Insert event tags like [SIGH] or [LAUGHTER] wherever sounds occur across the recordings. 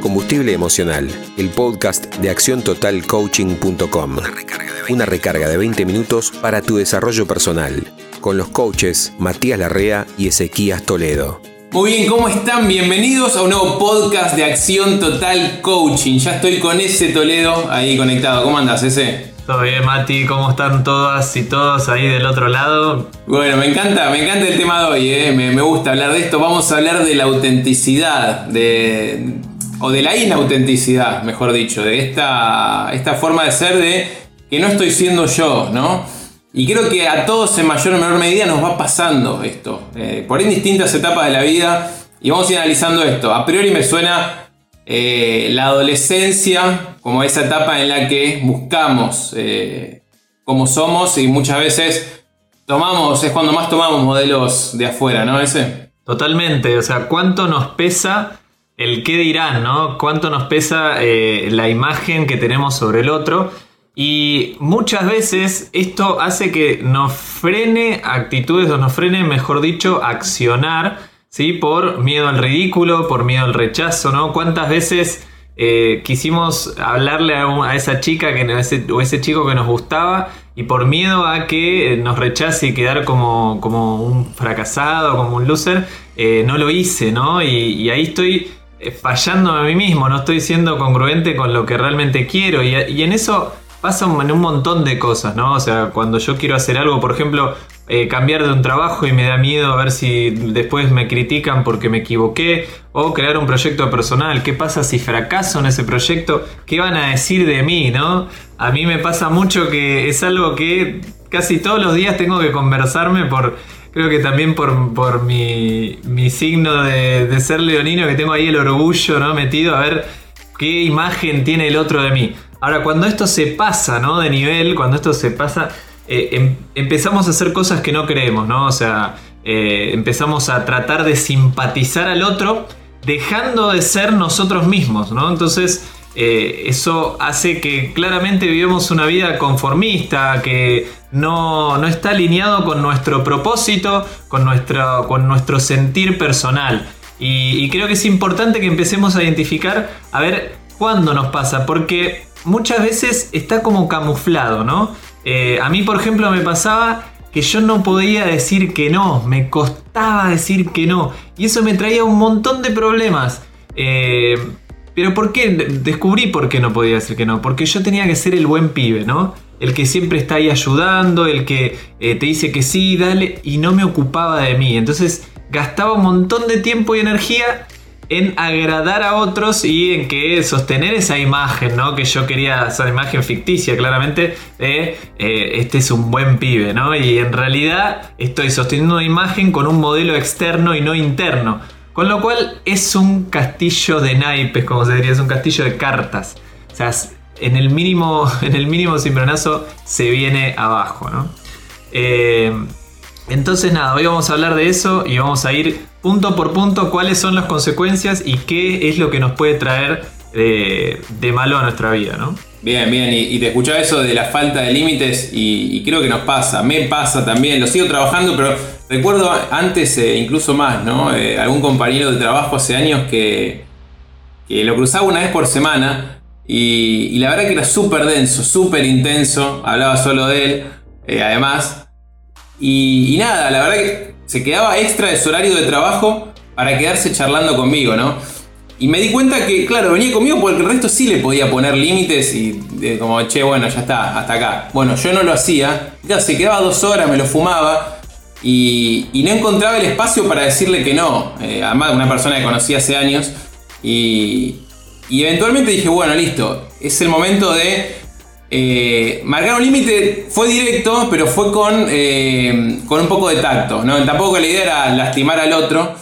Combustible Emocional, el podcast de acciontotalcoaching.com. Una recarga de 20 minutos para tu desarrollo personal, con los coaches Matías Larrea y Ezequías Toledo. Muy bien, ¿cómo están? Bienvenidos a un nuevo podcast de Acción Total Coaching. Ya estoy con ese Toledo ahí conectado. ¿Cómo andas, ese? Todo bien, Mati, ¿cómo están todas y todos ahí del otro lado? Bueno, me encanta, me encanta el tema de hoy, ¿eh? me, me gusta hablar de esto. Vamos a hablar de la autenticidad, de, o de la inautenticidad, mejor dicho, de esta, esta forma de ser de que no estoy siendo yo, ¿no? Y creo que a todos en mayor o menor medida nos va pasando esto, eh, por en distintas etapas de la vida, y vamos a ir analizando esto. A priori me suena eh, la adolescencia como esa etapa en la que buscamos eh, cómo somos y muchas veces tomamos, es cuando más tomamos modelos de afuera, ¿no? Ese. Totalmente, o sea, ¿cuánto nos pesa el qué dirán, ¿no? ¿Cuánto nos pesa eh, la imagen que tenemos sobre el otro? Y muchas veces esto hace que nos frene actitudes o nos frene, mejor dicho, accionar ¿sí? Por miedo al ridículo, por miedo al rechazo, ¿no? ¿Cuántas veces eh, quisimos hablarle a, esa chica que, o ese chico que nos gustaba y por miedo a que nos rechace y quedar como, como un fracasado, como un loser, eh, no lo hice, ¿no? Y, ahí estoy eh, fallando a mí mismo, no estoy siendo congruente con lo que realmente quiero y, en eso pasa en un montón de cosas, ¿no? O sea, cuando yo quiero hacer algo, por ejemplo, eh, cambiar de un trabajo y me da miedo a ver si después me critican porque me equivoqué, o crear un proyecto personal, ¿qué pasa si fracaso en ese proyecto? ¿Qué van a decir de mí, no? A mí me pasa mucho que es algo que casi todos los días tengo que conversarme por... Creo que también por, mi, signo de, de ser leonino, que tengo ahí el orgullo ¿no? metido a ver qué imagen tiene el otro de mí. Ahora, cuando esto se pasa, ¿no? De nivel, cuando esto se pasa, eh, em, empezamos a hacer cosas que no creemos, ¿no? O sea, eh, empezamos a tratar de simpatizar al otro dejando de ser nosotros mismos, ¿no? Entonces, eh, eso hace que claramente vivamos una vida conformista, que no, está alineado con nuestro propósito, con nuestro, con nuestro sentir personal. Y, y creo que es importante que empecemos a identificar, a ver cuándo nos pasa, porque muchas veces está como camuflado, ¿no? Eh, a mí, por ejemplo, me pasaba que yo no podía decir que no, me costaba decir que no, y eso me traía un montón de problemas. Eh, pero ¿por qué? Descubrí por qué no podía decir que no, porque yo tenía que ser el buen pibe, ¿no? El que siempre está ahí ayudando, el que eh, te dice que sí, dale, y no me ocupaba de mí. Entonces gastaba un montón de tiempo y energía en agradar a otros y en que sostener esa imagen, ¿no? Que yo quería, esa imagen ficticia, claramente, de eh, este es un buen pibe, ¿no? Y en realidad estoy sosteniendo una imagen con un modelo externo y no interno. Con lo cual es un castillo de naipes, como se diría, es un castillo de cartas. O sea, en el mínimo, [LAUGHS] en el mínimo cimbronazo se viene abajo, ¿no? Eh, entonces nada, hoy vamos a hablar de eso y vamos a ir punto por punto cuáles son las consecuencias y qué es lo que nos puede traer de, malo a nuestra vida, ¿no? Bien, bien, y, te escuchaba eso de la falta de límites y, creo que nos pasa, me pasa también, lo sigo trabajando, pero recuerdo antes eh, incluso más, ¿no? Eh, algún compañero de trabajo hace años que, lo cruzaba una vez por semana y, la verdad que era súper denso, súper intenso, hablaba solo de él, eh, además, y, nada, la verdad que se quedaba extra de su horario de trabajo para quedarse charlando conmigo, ¿no? Y me di cuenta que, claro, venía conmigo porque el resto sí le podía poner límites y como, che, bueno, ya está, hasta acá. Bueno, yo no lo hacía. Claro, se quedaba dos horas, me lo fumaba y, no encontraba el espacio para decirle que no. Eh, además, una persona que conocí hace años. Y, y eventualmente dije, bueno, listo, es el momento de eh, marcar un límite fue directo, pero fue con, eh, con un poco de tacto. ¿no? Tampoco la idea era lastimar al otro,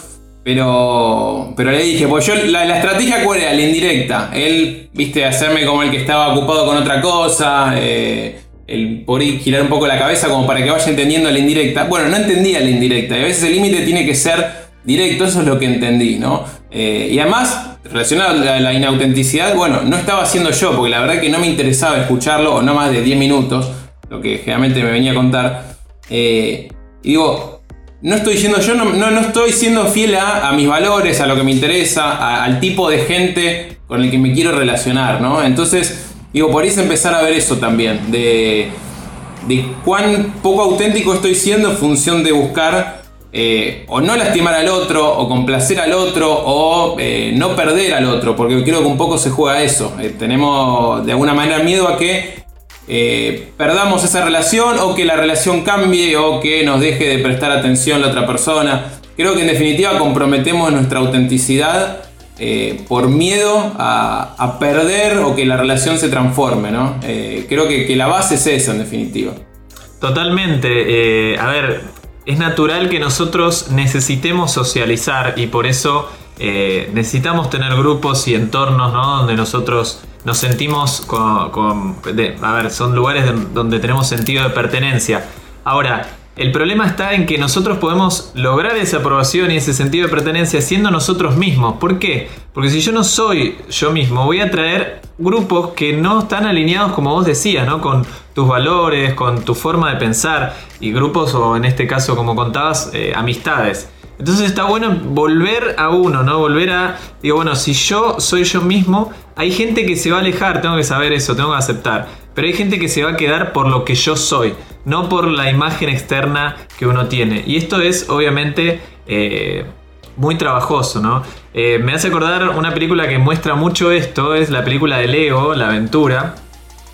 pero, pero le dije, pues yo la, estrategia cuál era, la indirecta. Él, viste, hacerme como el que estaba ocupado con otra cosa, eh, el por ir girar un poco la cabeza como para que vaya entendiendo la indirecta. Bueno, no entendía la indirecta, y a veces el límite tiene que ser directo, eso es lo que entendí, ¿no? y además relacionado a la inautenticidad, bueno, no estaba haciendo yo, porque la verdad que no me interesaba escucharlo, o no más de 10 minutos, lo que generalmente me venía a contar. Eh, y digo, no estoy yendo, yo no, no, estoy siendo fiel a, mis valores, a lo que me interesa, al tipo de gente con el que me quiero relacionar, ¿no? Entonces, digo, por ahí empezar a ver eso también, de, de cuán poco auténtico estoy siendo en función de buscar eh, o no lastimar al otro, o complacer al otro, o eh, no perder al otro, porque creo que un poco se juega eso. Eh, tenemos de alguna manera miedo a que perdamos esa relación, o que la relación cambie, o que nos deje de prestar atención la otra persona. Creo que en definitiva comprometemos nuestra autenticidad por miedo a, perder o que la relación se transforme, ¿no? creo que, la base es esa, en definitiva. Totalmente. a ver, es natural que nosotros necesitemos socializar y por eso eh, necesitamos tener grupos y entornos donde nosotros nos sentimos con... a ver, son lugares donde tenemos sentido de pertenencia. Ahora, el problema está en que nosotros podemos lograr esa aprobación y ese sentido de pertenencia siendo nosotros mismos. ¿Por qué? Porque si yo no soy yo mismo, voy a traer grupos que no están alineados, como vos decías, ¿no? con tus valores, con tu forma de pensar, y grupos, o en este caso, como contabas, eh, amistades. Entonces está bueno volver a uno, ¿no? Volver a, digo, bueno, si yo soy yo mismo, hay gente que se va a alejar, tengo que saber eso, tengo que aceptar. Pero hay gente que se va a quedar por lo que yo soy no por la imagen externa que uno tiene. Y esto es obviamente eh, muy trabajoso, ¿no? Eh, me hace acordar una película que muestra mucho esto, es la película de Leo, La Aventura,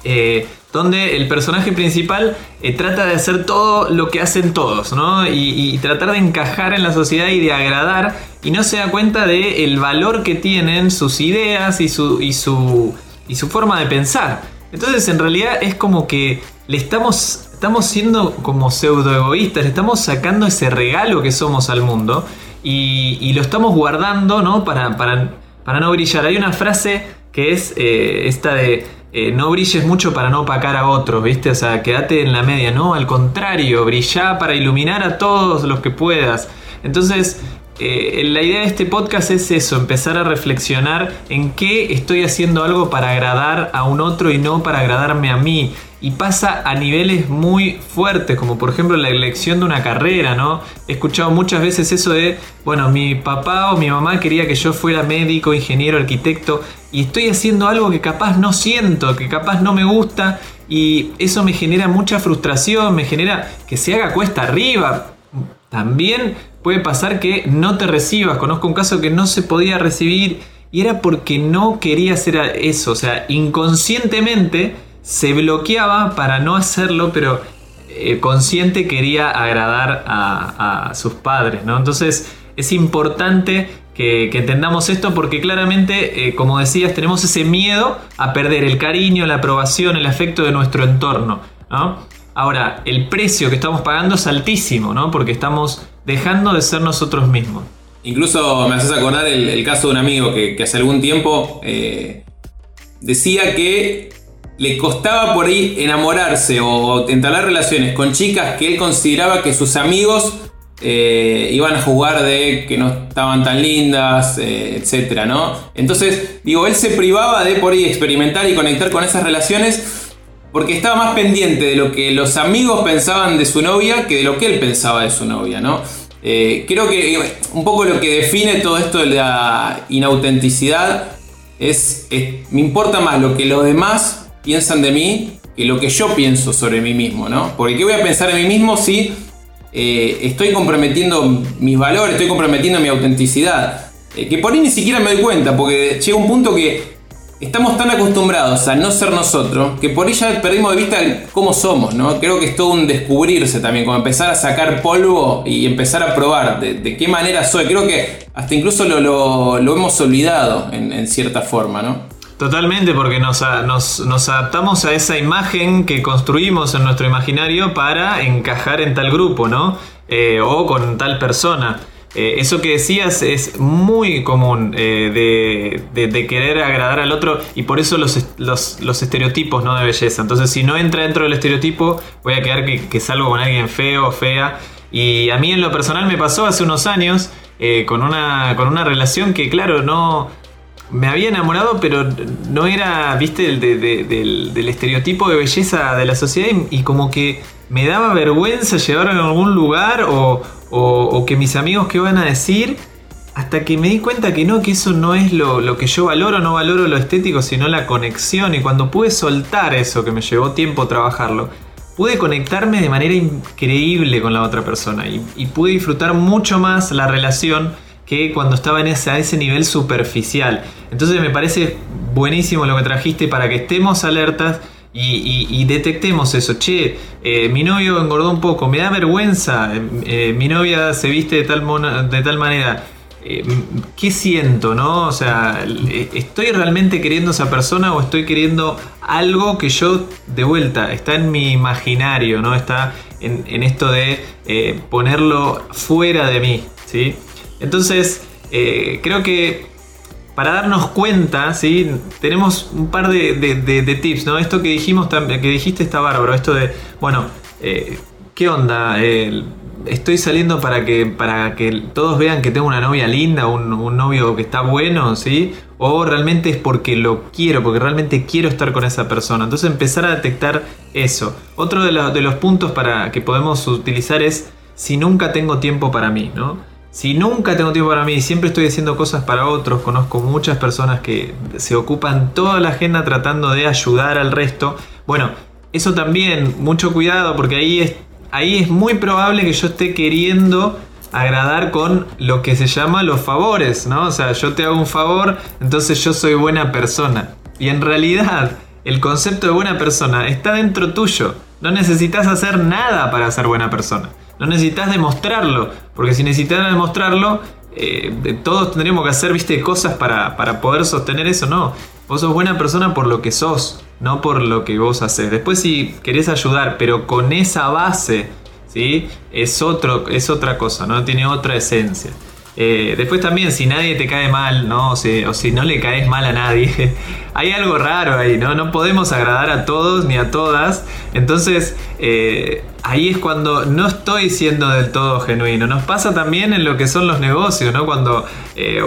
eh, donde el personaje principal trata de hacer todo lo que hacen todos, ¿no? Y, tratar de encajar en la sociedad y de agradar, y no se da cuenta del el valor que tienen sus ideas y su, y su, y su forma de pensar. Entonces en realidad es como que le estamos estamos siendo como pseudo egoístas, le estamos sacando ese regalo que somos al mundo y, lo estamos guardando, ¿no? Para, para, no brillar. Hay una frase que es eh, esta de eh, no brilles mucho para no opacar a otros, ¿viste? O sea, quédate en la media, no, al contrario, brilla para iluminar a todos los que puedas. Entonces, eh, la idea de este podcast es eso, empezar a reflexionar en qué estoy haciendo algo para agradar a un otro y no para agradarme a mí y pasa a niveles muy fuertes, como por ejemplo la elección de una carrera, ¿no? He escuchado muchas veces eso de, bueno, mi papá o mi mamá quería que yo fuera médico, ingeniero, arquitecto, y estoy haciendo algo que capaz no siento, que capaz no me gusta, y eso me genera mucha frustración, me genera que se haga cuesta arriba. También puede pasar que no te recibas, conozco un caso que no se podía recibir y era porque no quería hacer eso, o sea, inconscientemente se bloqueaba para no hacerlo, pero eh, consciente quería agradar a, sus padres, ¿no? Entonces es importante que, entendamos esto porque claramente, eh, como decías, tenemos ese miedo a perder el cariño, la aprobación, el afecto de nuestro entorno, Ahora, el precio que estamos pagando es altísimo, ¿no? Porque estamos dejando de ser nosotros mismos. Incluso me haces acordar el, caso de un amigo que, hace algún tiempo eh, decía que le costaba por ahí enamorarse o entablar relaciones con chicas que él consideraba que sus amigos eh, iban a jugar de que no estaban tan lindas, eh, etcétera, ¿no? Entonces, digo, él se privaba de por ahí experimentar y conectar con esas relaciones porque estaba más pendiente de lo que los amigos pensaban de su novia que de lo que él pensaba de su novia, ¿no? Eh, creo que un poco lo que define todo esto de la inautenticidad es, me importa más lo que los demás piensan de mí que lo que yo pienso sobre mí mismo, ¿no? Porque ¿qué voy a pensar de mí mismo si eh, estoy comprometiendo mis valores, estoy comprometiendo mi autenticidad? Eh, que por ahí ni siquiera me doy cuenta, porque llega un punto que estamos tan acostumbrados a no ser nosotros que por ya perdimos de vista cómo somos, ¿no? Creo que es todo un descubrirse también, como empezar a sacar polvo y empezar a probar de, qué manera soy. Creo que hasta incluso lo, hemos olvidado en, en cierta forma, ¿no? Totalmente, porque nos, adaptamos a esa imagen que construimos en nuestro imaginario para encajar en tal grupo, ¿no? Eh, o con tal persona. Eh, eso que decías es muy común eh, de, querer agradar al otro y por eso los, estereotipos ¿no? de belleza. Entonces, si no entra dentro del estereotipo, voy a quedar que, salgo con alguien feo o fea. Y a mí en lo personal me pasó hace unos años con, una, con una relación que, claro, no me había enamorado, pero no era, viste, el del, estereotipo de belleza de la sociedad y, como que me daba vergüenza llevarlo a algún lugar o, o, que mis amigos qué van a decir, hasta que me di cuenta que no, que eso no es lo, lo, que yo valoro, no valoro lo estético, sino la conexión. Y cuando pude soltar eso, que me llevó tiempo trabajarlo, pude conectarme de manera increíble con la otra persona y, pude disfrutar mucho más la relación que cuando estaba en ese, a ese nivel superficial. Entonces me parece buenísimo lo que trajiste para que estemos alertas y, detectemos eso. Che, eh, mi novio engordó un poco, me da vergüenza, eh, eh, mi novia se viste de tal, de tal manera. ¿Qué siento, no? O sea, ¿estoy realmente queriendo a esa persona o estoy queriendo algo que yo, de vuelta, está en mi imaginario, ¿no? Está en, esto de ponerlo fuera de mí, ¿sí? Entonces, creo que para darnos cuenta, ¿sí? tenemos un par de, tips, ¿no? Esto que dijimos, que dijiste está bárbaro, esto de, bueno, eh, ¿qué onda? estoy saliendo para que, para que todos vean que tengo una novia linda, un, novio que está bueno, ¿sí? O realmente es porque lo quiero, porque realmente quiero estar con esa persona. Entonces empezar a detectar eso. Otro de, de los puntos para que podemos utilizar es si nunca tengo tiempo para mí, ¿no? Si nunca tengo tiempo para mí, siempre estoy haciendo cosas para otros, conozco muchas personas que se ocupan toda la agenda tratando de ayudar al resto. Bueno, eso también, mucho cuidado, porque ahí es, ahí es muy probable que yo esté queriendo agradar con lo que se llama los favores, ¿no? O sea, yo te hago un favor, entonces yo soy buena persona. Y en realidad, el concepto de buena persona está dentro tuyo. No necesitas hacer nada para ser buena persona. No necesitas demostrarlo, porque si necesitas demostrarlo, eh, todos tendríamos que hacer, viste, cosas para, poder sostener eso, no. Vos sos buena persona por lo que sos, no por lo que vos haces. Después si querés ayudar, pero con esa base, ¿sí? Es, otro, es otra cosa, ¿no? Tiene otra esencia. Eh, después también, si nadie te cae mal, ¿no? O si, o si, no le caes mal a nadie, [LAUGHS] hay algo raro ahí, ¿no? No podemos agradar a todos ni a todas. Entonces, eh, ahí es cuando no estoy siendo del todo genuino. Nos pasa también en lo que son los negocios, ¿no? Cuando, eh,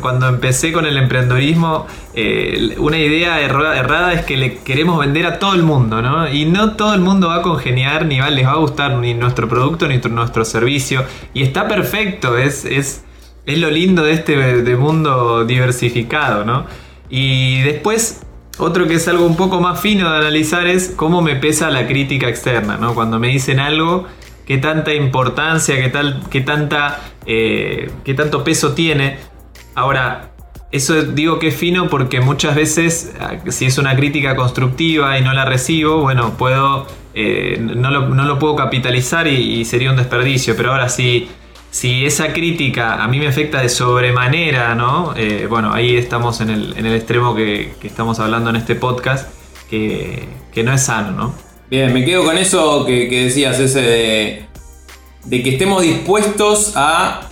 cuando empecé con el emprendedorismo, eh, una idea errada es que le queremos vender a todo el mundo, ¿no? Y no todo el mundo va a congeniar, ni les va a gustar ni nuestro producto ni nuestro servicio. Y está perfecto, es, es, es lo lindo de este de mundo diversificado, ¿no? Y después otro que es algo un poco más fino de analizar es cómo me pesa la crítica externa, ¿no? Cuando me dicen algo, qué tanta importancia, qué, tal, qué, tanta, eh, qué tanto peso tiene. Ahora, eso digo que es fino porque muchas veces, ah, si es una crítica constructiva y no la recibo, bueno, puedo, eh, no, lo, puedo capitalizar y, y, sería un desperdicio. Pero ahora sí si esa crítica a mí me afecta de sobremanera, ¿no? Eh, bueno, ahí estamos en el, extremo que, estamos hablando en este podcast, que, no es sano, ¿no? Bien, me quedo con eso que, decías, ese de, de, que estemos dispuestos a,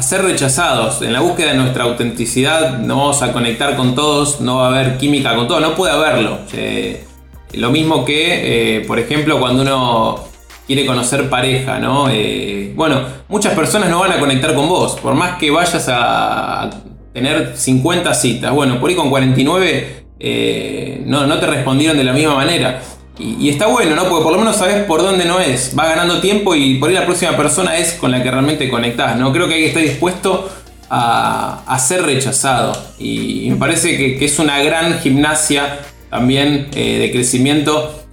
ser rechazados. En la búsqueda de nuestra autenticidad no vamos a conectar con todos, no va a haber química con todos, no puede haberlo. Eh, lo mismo que, eh, por ejemplo, cuando uno quiere conocer pareja, ¿no? Eh, bueno, muchas personas no van a conectar con vos, por más que vayas a tener 50 citas, bueno, por ahí con 49 eh, no, no, te respondieron de la misma manera. Y, está bueno, ¿no? Porque por lo menos sabes por dónde no es. Va ganando tiempo y por ahí la próxima persona es con la que realmente conectás, ¿no? Creo que hay que estar dispuesto a, ser rechazado. Y, me parece que, es una gran gimnasia también eh, de crecimiento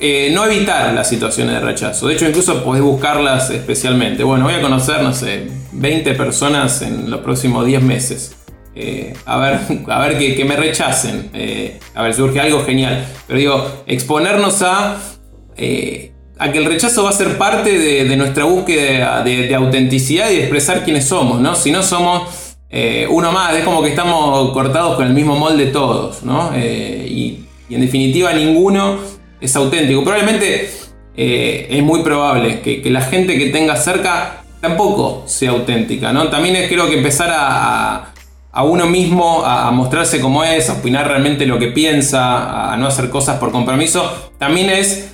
no evitar las situaciones de rechazo. De hecho, incluso podés buscarlas especialmente. Bueno, voy a conocer, no sé, 20 personas en los próximos 10 meses. Eh, a ver, [LAUGHS] a ver que, me rechacen. Eh, a ver, surge algo genial. Pero digo, exponernos a, a que el rechazo va a ser parte de, nuestra búsqueda de, autenticidad y de expresar quiénes somos, ¿no? Si no somos uno más, es como que estamos cortados con el mismo molde todos, ¿no? y en definitiva ninguno es auténtico. Probablemente eh, es muy probable que, la gente que tenga cerca tampoco sea auténtica, ¿no? También es creo que empezar a, uno mismo a, mostrarse como es, a opinar realmente lo que piensa, a no hacer cosas por compromiso, también es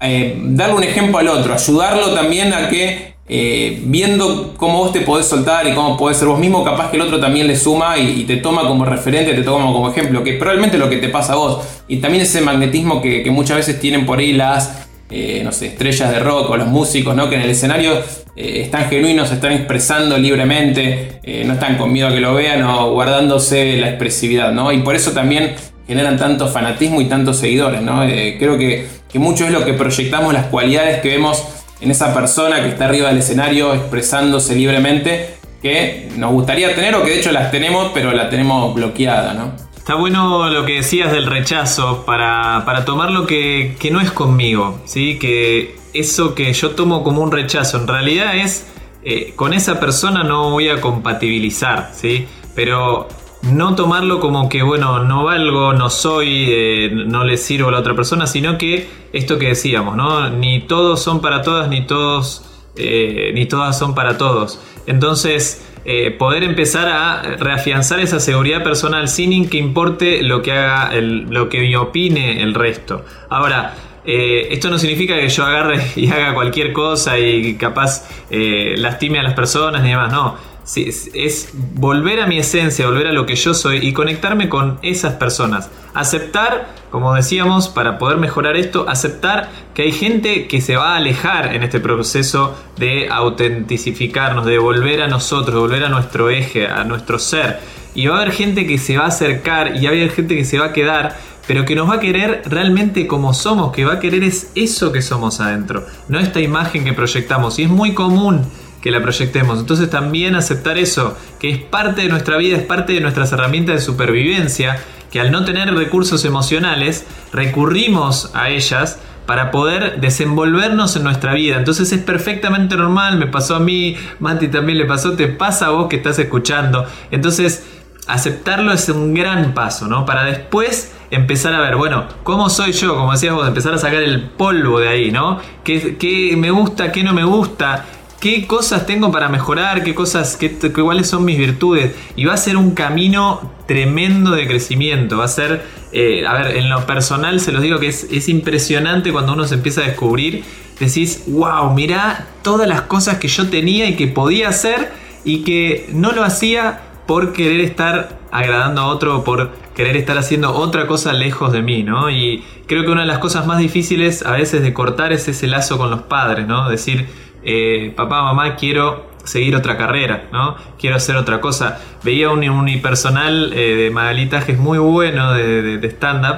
eh, darle un ejemplo al otro, ayudarlo también a que eh, viendo cómo vos te podés soltar y cómo podés ser vos mismo, capaz que el otro también le suma y, te toma como referente, te toma como ejemplo, que probablemente lo que te pasa a vos. Y también ese magnetismo que, muchas veces tienen por ahí las eh, no sé, estrellas de rock o los músicos, ¿no? Que en el escenario eh, están genuinos, están expresando libremente, no están con miedo a que lo vean o guardándose la expresividad, ¿no? Y por eso también generan tanto fanatismo y tantos seguidores, ¿no? creo que, que mucho es lo que proyectamos, las cualidades que vemos en esa persona que está arriba del escenario expresándose libremente que nos gustaría tener o que de hecho las tenemos, pero la tenemos bloqueada, ¿no? Está bueno lo que decías del rechazo para, tomar lo que, no es conmigo, ¿sí? Que eso que yo tomo como un rechazo en realidad es eh, con esa persona no voy a compatibilizar, ¿sí? Pero no tomarlo como que, bueno, no valgo, no soy, eh, no le sirvo a la otra persona, sino que esto que decíamos, ¿no? Ni todos son para todas, ni todos, eh, ni todas son para todos. Entonces, eh, poder empezar a reafianzar esa seguridad personal sin que importe lo que haga, lo que opine el resto. Ahora, esto no significa que yo agarre [LAUGHS] y haga cualquier cosa y capaz lastime a las personas ni demás, no es volver a mi esencia, volver a lo que yo soy y conectarme con esas personas. Aceptar, como decíamos, para poder mejorar esto, aceptar que hay gente que se va a alejar en este proceso de autenticificarnos, de volver a nosotros, volver a nuestro eje, a nuestro ser. Y va a haber gente que se va a acercar y va a haber gente que se va a quedar, pero que nos va a querer realmente como somos, que va a querer es eso que somos adentro, no esta imagen que proyectamos. Y es muy común que la proyectemos. Entonces también aceptar eso, que es parte de nuestra vida, es parte de nuestras herramientas de supervivencia, que al no tener recursos emocionales, recurrimos a ellas para poder desenvolvernos en nuestra vida. Entonces es perfectamente normal, me pasó a mí, Mati también le pasó, te pasa a vos que estás escuchando. Entonces aceptarlo es un gran paso, ¿no? Para después empezar a ver, bueno, ¿cómo soy yo? Como decías vos, empezar a sacar el polvo de ahí, ¿no? ¿Qué, qué me gusta, qué no me gusta? Qué cosas tengo para mejorar, qué cosas, qué, cuáles son mis virtudes. Y va a ser un camino tremendo de crecimiento. Va a ser, eh, a ver, en lo personal se los digo que es, impresionante cuando uno se empieza a descubrir. Decís, wow, mirá todas las cosas que yo tenía y que podía hacer y que no lo hacía por querer estar agradando a otro por querer estar haciendo otra cosa lejos de mí, ¿no? Y creo que una de las cosas más difíciles a veces de cortar es ese lazo con los padres, ¿no? Decir, eh, papá, mamá, quiero seguir otra carrera, ¿no? Quiero hacer otra cosa. Veía un unipersonal eh, de Magalitajes muy bueno de, stand-up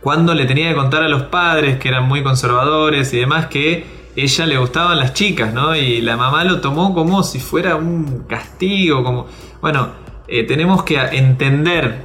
cuando le tenía que contar a los padres que eran muy conservadores y demás que ella le gustaban las chicas, ¿no? Y la mamá lo tomó como si fuera un castigo, como... Bueno, eh, tenemos que entender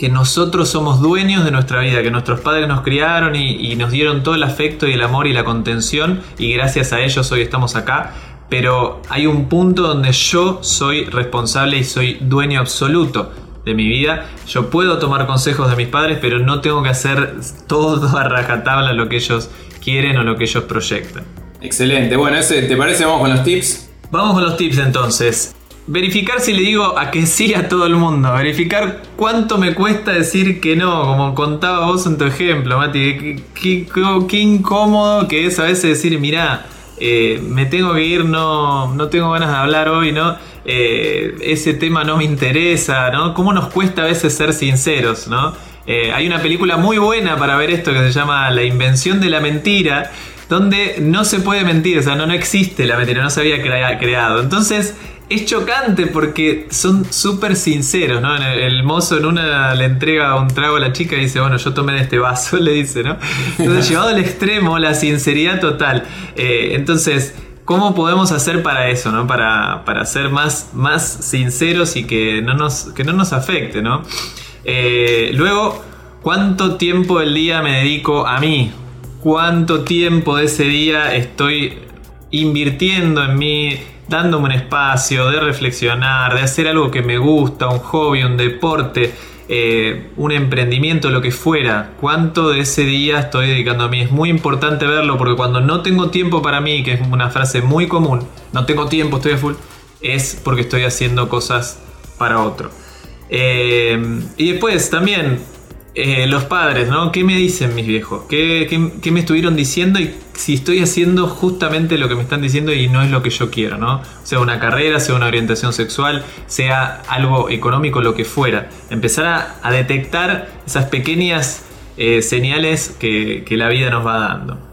que nosotros somos dueños de nuestra vida, que nuestros padres nos criaron y, nos dieron todo el afecto y el amor y la contención y gracias a ellos hoy estamos acá. Pero hay un punto donde yo soy responsable y soy dueño absoluto de mi vida. Yo puedo tomar consejos de mis padres, pero no tengo que hacer todo a rajatabla lo que ellos quieren o lo que ellos proyectan. Excelente. Bueno, ese, ¿te parece? Vamos con los tips. Vamos con los tips entonces. Verificar si le digo a que sí a todo el mundo. Verificar cuánto me cuesta decir que no. Como contaba vos en tu ejemplo, Mati. Qué, incómodo que es a veces decir, mirá, eh, me tengo que ir, no, no tengo ganas de hablar hoy, ¿no? Eh, ese tema no me interesa, ¿no? ¿Cómo nos cuesta a veces ser sinceros, ¿no? Eh, hay una película muy buena para ver esto que se llama La invención de la mentira, donde no se puede mentir, o sea, no, no existe la mentira, no se había creado. Entonces, es chocante porque son súper sinceros, ¿no? El, mozo en una le entrega un trago a la chica y dice, bueno, yo tomé de este vaso, [LAUGHS] le dice, ¿no? Entonces, llevado al extremo, la sinceridad total. Eh, entonces, ¿cómo podemos hacer para eso, ¿no? Para, para ser más, más sinceros y que no nos, que no nos afecte, ¿no? Eh, luego, ¿cuánto tiempo del día me dedico a mí? ¿Cuánto tiempo de ese día estoy invirtiendo en mí? Dándome un espacio de reflexionar, de hacer algo que me gusta, un hobby, un deporte, eh, un emprendimiento, lo que fuera, cuánto de ese día estoy dedicando a mí. Es muy importante verlo porque cuando no tengo tiempo para mí, que es una frase muy común, no tengo tiempo, estoy a full, es porque estoy haciendo cosas para otro. Eh, y después también eh, los padres, ¿no? ¿Qué me dicen mis viejos? ¿Qué, ¿Qué, me estuvieron diciendo y si estoy haciendo justamente lo que me están diciendo y no es lo que yo quiero, ¿no? Sea una carrera, sea una orientación sexual, sea algo económico, lo que fuera. Empezar a, detectar esas pequeñas eh, señales que, la vida nos va dando.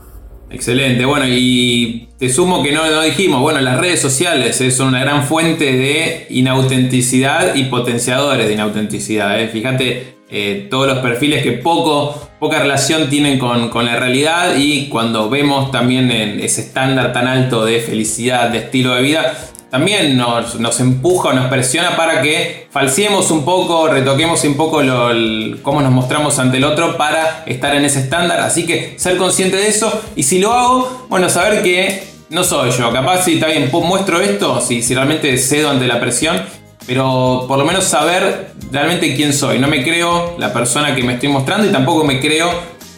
Excelente, bueno, y te sumo que no, dijimos, bueno, las redes sociales eh, son una gran fuente de inautenticidad y potenciadores de inautenticidad. Eh. Fíjate eh, todos los perfiles que poca relación tienen con, con, la realidad y cuando vemos también ese estándar tan alto de felicidad, de estilo de vida, también nos, empuja o nos presiona para que falseemos un poco, retoquemos un poco cómo nos mostramos ante el otro para estar en ese estándar. Así que ser consciente de eso y si lo hago, bueno, saber que no soy yo. Capaz si está bien, muestro esto, si, si realmente cedo ante la presión, pero por lo menos saber realmente quién soy. No me creo la persona que me estoy mostrando y tampoco me creo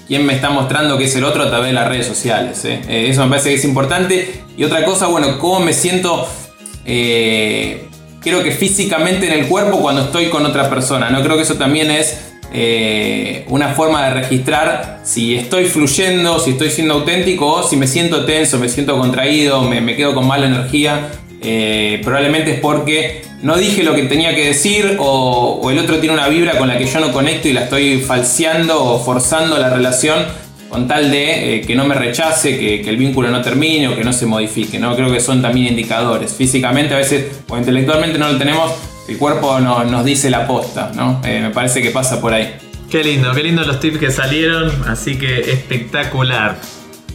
quién me está mostrando que es el otro a través de las redes sociales. ¿eh? Eh, eso me parece que es importante. Y otra cosa, bueno, cómo me siento eh, creo que físicamente en el cuerpo cuando estoy con otra persona. ¿no? Creo que eso también es eh, una forma de registrar si estoy fluyendo, si estoy siendo auténtico o si me siento tenso, me siento contraído, me, quedo con mala energía. Eh, probablemente es porque no dije lo que tenía que decir o, o, el otro tiene una vibra con la que yo no conecto y la estoy falseando o forzando la relación con tal de eh, que no me rechace, que, el vínculo no termine o que no se modifique. ¿no? Creo que son también indicadores. Físicamente a veces o intelectualmente no lo tenemos, el cuerpo no, nos dice la posta. ¿no? Eh, me parece que pasa por ahí. Qué lindo, qué lindo los tips que salieron, así que espectacular.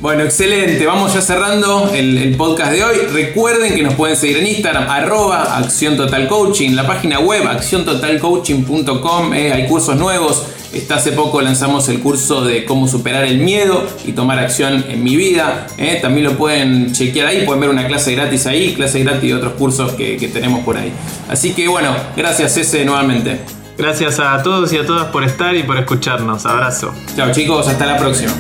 Bueno, excelente. Vamos ya cerrando el, podcast de hoy. Recuerden que nos pueden seguir en Instagram, arroba Acción Total Coaching, la página web acciontotalcoaching.com. Eh, hay cursos nuevos. Está hace poco lanzamos el curso de cómo superar el miedo y tomar acción en mi vida. Eh. También lo pueden chequear ahí, pueden ver una clase gratis ahí, clase gratis y otros cursos que, que tenemos por ahí. Así que bueno, gracias ese nuevamente. Gracias a todos y a todas por estar y por escucharnos. Abrazo. Chao chicos, hasta la próxima.